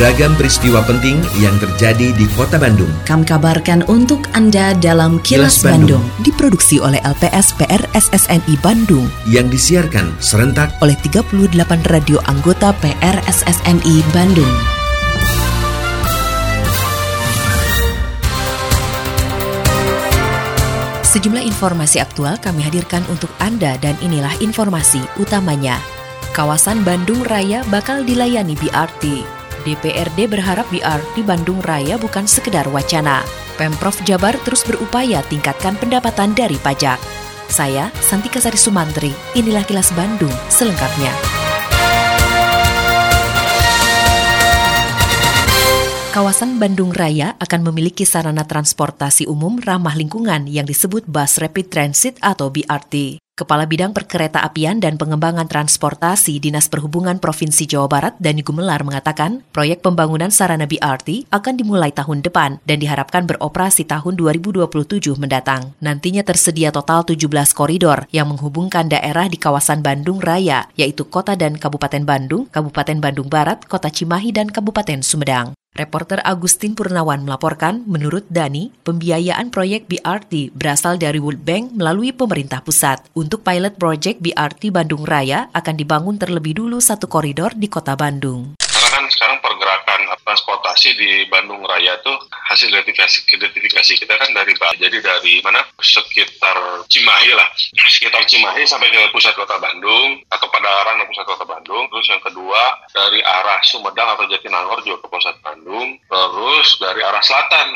Beragam peristiwa penting yang terjadi di Kota Bandung. Kami kabarkan untuk Anda dalam Kilas, Kilas Bandung. Bandung. Diproduksi oleh LPS PRSSNI Bandung Yang disiarkan serentak oleh 38 radio anggota PRSSNI Bandung. Sejumlah informasi aktual kami hadirkan untuk Anda dan inilah informasi utamanya. Kawasan Bandung Raya bakal dilayani BRT. DPRD berharap BRT Bandung Raya bukan sekedar wacana. Pemprov Jabar terus berupaya tingkatkan pendapatan dari pajak. Saya, Santika Sari Sumantri, inilah kilas Bandung selengkapnya. Kawasan Bandung Raya akan memiliki sarana transportasi umum ramah lingkungan yang disebut Bus Rapid Transit atau BRT. Kepala Bidang Perkereta Apian dan Pengembangan Transportasi Dinas Perhubungan Provinsi Jawa Barat Dani Gumelar mengatakan, proyek pembangunan sarana BRT akan dimulai tahun depan dan diharapkan beroperasi tahun 2027 mendatang. Nantinya tersedia total 17 koridor yang menghubungkan daerah di kawasan Bandung Raya, yaitu Kota dan Kabupaten Bandung, Kabupaten Bandung Barat, Kota Cimahi, dan Kabupaten Sumedang. Reporter Agustin Purnawan melaporkan, menurut Dani, pembiayaan proyek BRT berasal dari World Bank melalui pemerintah pusat. Untuk pilot project BRT Bandung Raya akan dibangun terlebih dulu satu koridor di kota Bandung. Sekarang pergerakan transportasi di Bandung Raya tuh hasil identifikasi identifikasi kita kan dari. Jadi dari mana sekitar Cimahi lah, sekitar Cimahi sampai ke pusat kota Bandung atau Padalarang ke pusat kota Bandung. Terus yang kedua dari arah Sumedang atau Jatinangor juga ke pusat Bandung. Terus dari arah selatan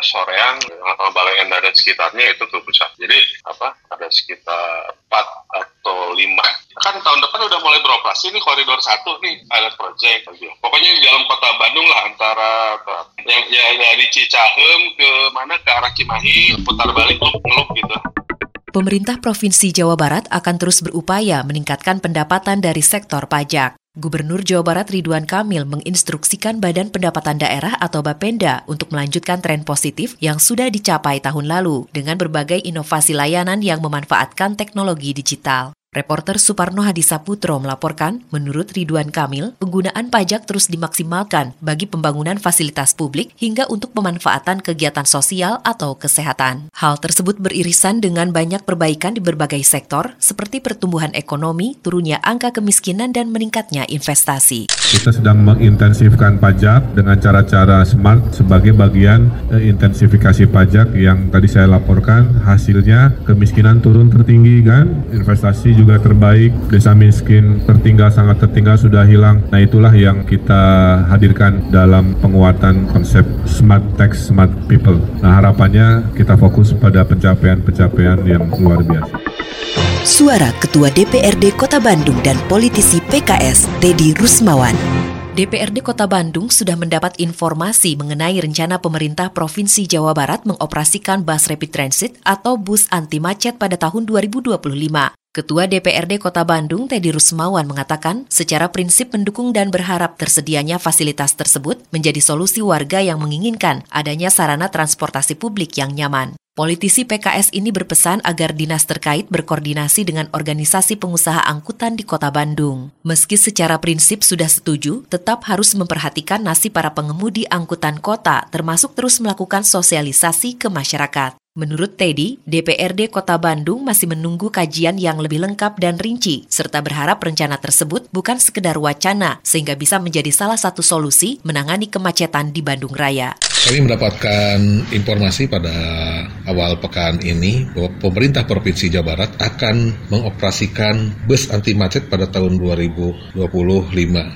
Soreang atau Balai Endah dan sekitarnya itu ke pusat. Jadi apa? Ada sekitar 4 atau 5 kan tahun depan udah mulai beroperasi nih koridor satu nih pilot project pokoknya di dalam kota Bandung lah antara yang ya dari Cicahem ke mana ke arah Cimahi putar balik ngelup gitu Pemerintah Provinsi Jawa Barat akan terus berupaya meningkatkan pendapatan dari sektor pajak. Gubernur Jawa Barat Ridwan Kamil menginstruksikan Badan Pendapatan Daerah atau Bapenda untuk melanjutkan tren positif yang sudah dicapai tahun lalu dengan berbagai inovasi layanan yang memanfaatkan teknologi digital. Reporter Suparno Hadisaputro melaporkan, menurut Ridwan Kamil, penggunaan pajak terus dimaksimalkan bagi pembangunan fasilitas publik hingga untuk pemanfaatan kegiatan sosial atau kesehatan. Hal tersebut beririsan dengan banyak perbaikan di berbagai sektor, seperti pertumbuhan ekonomi, turunnya angka kemiskinan, dan meningkatnya investasi. Kita sedang mengintensifkan pajak dengan cara-cara smart sebagai bagian eh, intensifikasi pajak yang tadi saya laporkan hasilnya kemiskinan turun tertinggi kan, investasi terbaik, desa miskin tertinggal sangat tertinggal sudah hilang. Nah itulah yang kita hadirkan dalam penguatan konsep smart tax, smart people. Nah harapannya kita fokus pada pencapaian-pencapaian yang luar biasa. Suara Ketua DPRD Kota Bandung dan politisi PKS, Teddy Rusmawan. DPRD Kota Bandung sudah mendapat informasi mengenai rencana pemerintah Provinsi Jawa Barat mengoperasikan bus rapid transit atau bus anti macet pada tahun 2025. Ketua DPRD Kota Bandung, Teddy Rusmawan, mengatakan secara prinsip mendukung dan berharap tersedianya fasilitas tersebut menjadi solusi warga yang menginginkan adanya sarana transportasi publik yang nyaman. Politisi PKS ini berpesan agar dinas terkait berkoordinasi dengan organisasi pengusaha angkutan di Kota Bandung. Meski secara prinsip sudah setuju, tetap harus memperhatikan nasib para pengemudi angkutan kota, termasuk terus melakukan sosialisasi ke masyarakat. Menurut Teddy, DPRD Kota Bandung masih menunggu kajian yang lebih lengkap dan rinci, serta berharap rencana tersebut bukan sekedar wacana, sehingga bisa menjadi salah satu solusi menangani kemacetan di Bandung Raya. Kami mendapatkan informasi pada awal pekan ini bahwa pemerintah Provinsi Jawa Barat akan mengoperasikan bus anti macet pada tahun 2025.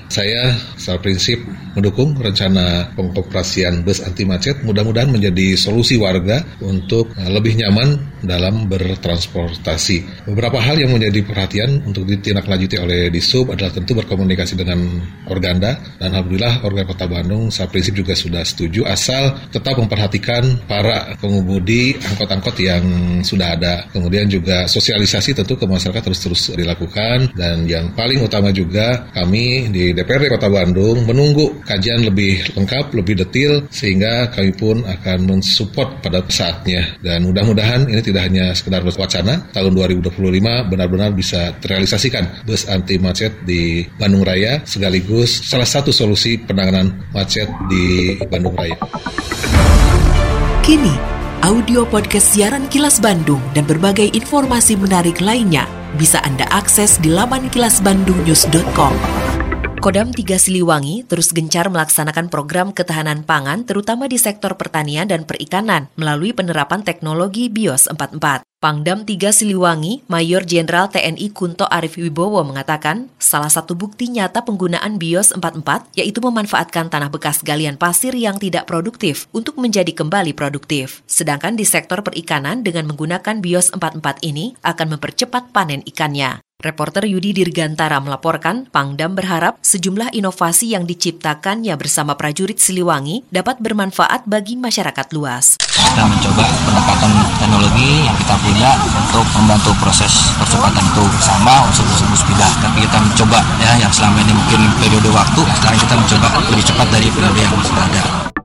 Saya secara prinsip mendukung rencana pengoperasian bus anti macet mudah-mudahan menjadi solusi warga untuk lebih nyaman dalam bertransportasi. Beberapa hal yang menjadi perhatian untuk ditindaklanjuti oleh Disub adalah tentu berkomunikasi dengan Organda dan alhamdulillah Organda Kota Bandung secara prinsip juga sudah setuju asal tetap memperhatikan para pengemudi angkot-angkot yang sudah ada. Kemudian juga sosialisasi tentu ke masyarakat terus-terus dilakukan dan yang paling utama juga kami di DPRD Kota Bandung menunggu kajian lebih lengkap, lebih detail sehingga kami pun akan mensupport pada saatnya dan mudah-mudahan ini tidak hanya sekedar wacana, tahun 2025 benar-benar bisa terrealisasikan bus anti macet di Bandung Raya sekaligus salah satu solusi penanganan macet di Bandung Raya. Kini, audio podcast siaran Kilas Bandung dan berbagai informasi menarik lainnya bisa Anda akses di laman kilasbandungnews.com. Kodam 3 Siliwangi terus gencar melaksanakan program ketahanan pangan terutama di sektor pertanian dan perikanan melalui penerapan teknologi BIOS 44. Pangdam 3 Siliwangi, Mayor Jenderal TNI Kunto Arif Wibowo mengatakan, salah satu bukti nyata penggunaan BIOS 44 yaitu memanfaatkan tanah bekas galian pasir yang tidak produktif untuk menjadi kembali produktif. Sedangkan di sektor perikanan dengan menggunakan BIOS 44 ini akan mempercepat panen ikannya. Reporter Yudi Dirgantara melaporkan, Pangdam berharap sejumlah inovasi yang diciptakannya bersama prajurit Siliwangi dapat bermanfaat bagi masyarakat luas. Kita mencoba pendekatan teknologi yang kita punya untuk membantu proses percepatan itu bersama unsur-unsur musbidah. Tapi kita mencoba ya yang selama ini mungkin periode waktu, sekarang kita mencoba lebih cepat dari periode yang sudah ada.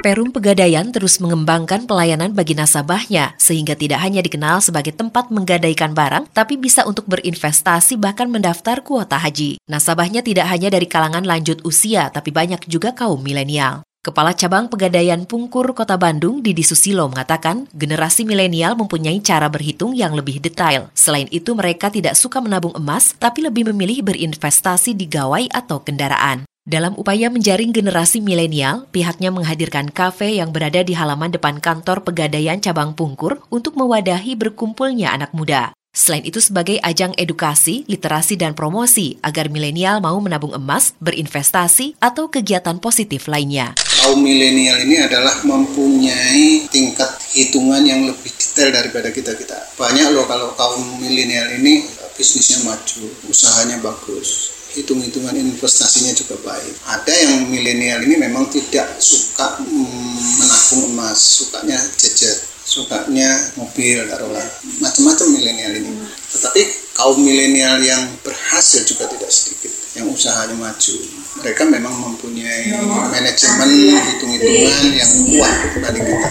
Perum Pegadaian terus mengembangkan pelayanan bagi nasabahnya, sehingga tidak hanya dikenal sebagai tempat menggadaikan barang, tapi bisa untuk berinvestasi bahkan mendaftar kuota haji. Nasabahnya tidak hanya dari kalangan lanjut usia, tapi banyak juga kaum milenial. Kepala Cabang Pegadaian Pungkur Kota Bandung, Didi Susilo, mengatakan generasi milenial mempunyai cara berhitung yang lebih detail. Selain itu, mereka tidak suka menabung emas, tapi lebih memilih berinvestasi di gawai atau kendaraan. Dalam upaya menjaring generasi milenial, pihaknya menghadirkan kafe yang berada di halaman depan kantor Pegadaian Cabang Pungkur untuk mewadahi berkumpulnya anak muda. Selain itu sebagai ajang edukasi, literasi, dan promosi agar milenial mau menabung emas, berinvestasi, atau kegiatan positif lainnya. Kaum milenial ini adalah mempunyai tingkat hitungan yang lebih detail daripada kita-kita. Banyak loh kalau kaum milenial ini bisnisnya maju, usahanya bagus hitung-hitungan investasinya juga baik. Ada yang milenial ini memang tidak suka mm, menabung emas, sukanya jajan, sukanya mobil, taruhlah macam-macam milenial ini. Tetapi kaum milenial yang berhasil juga tidak sedikit, yang usahanya maju. Mereka memang mempunyai manajemen hitung-hitungan yang kuat dari kita.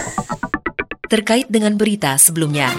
Terkait dengan berita sebelumnya.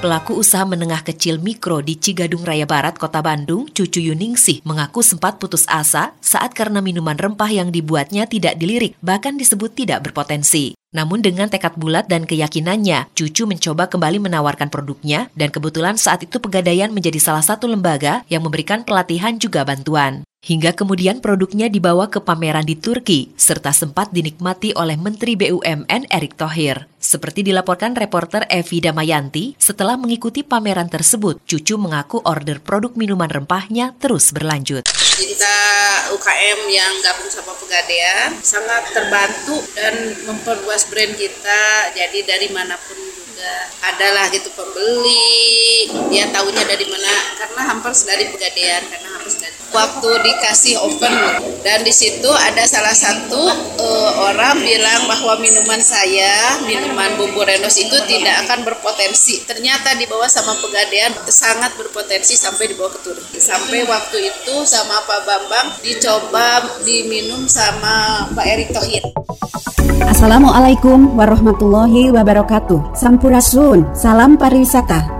Pelaku usaha menengah kecil mikro di Cigadung Raya Barat, Kota Bandung, Cucu Yuningsih, mengaku sempat putus asa saat karena minuman rempah yang dibuatnya tidak dilirik, bahkan disebut tidak berpotensi. Namun dengan tekad bulat dan keyakinannya, Cucu mencoba kembali menawarkan produknya dan kebetulan saat itu Pegadaian menjadi salah satu lembaga yang memberikan pelatihan juga bantuan. Hingga kemudian produknya dibawa ke pameran di Turki, serta sempat dinikmati oleh Menteri BUMN Erick Thohir. Seperti dilaporkan reporter Evi Damayanti, setelah mengikuti pameran tersebut, Cucu mengaku order produk minuman rempahnya terus berlanjut. Kita UKM yang gabung sama Pegadaian sangat terbantu dan memperluas brand kita, jadi dari mana pun juga adalah gitu pembeli. Dia tahunya dari mana? Karena hampir dari pegadaian karena hampir dari waktu dikasih open dan di situ ada salah satu uh, orang bilang bahwa minuman saya minuman bumbu renos itu tidak akan berpotensi. Ternyata dibawa sama pegadaian sangat berpotensi sampai dibawa ke Turki sampai waktu itu sama Pak Bambang dicoba diminum sama Pak Erick Thohir Assalamualaikum warahmatullahi wabarakatuh. Sampurasun, salam pariwisata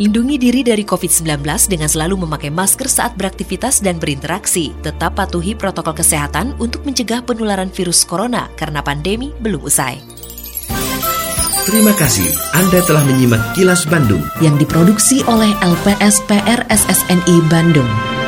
Lindungi diri dari COVID-19 dengan selalu memakai masker saat beraktivitas dan berinteraksi. Tetap patuhi protokol kesehatan untuk mencegah penularan virus corona karena pandemi belum usai. Terima kasih Anda telah menyimak Kilas Bandung yang diproduksi oleh LPSPR SSNI Bandung.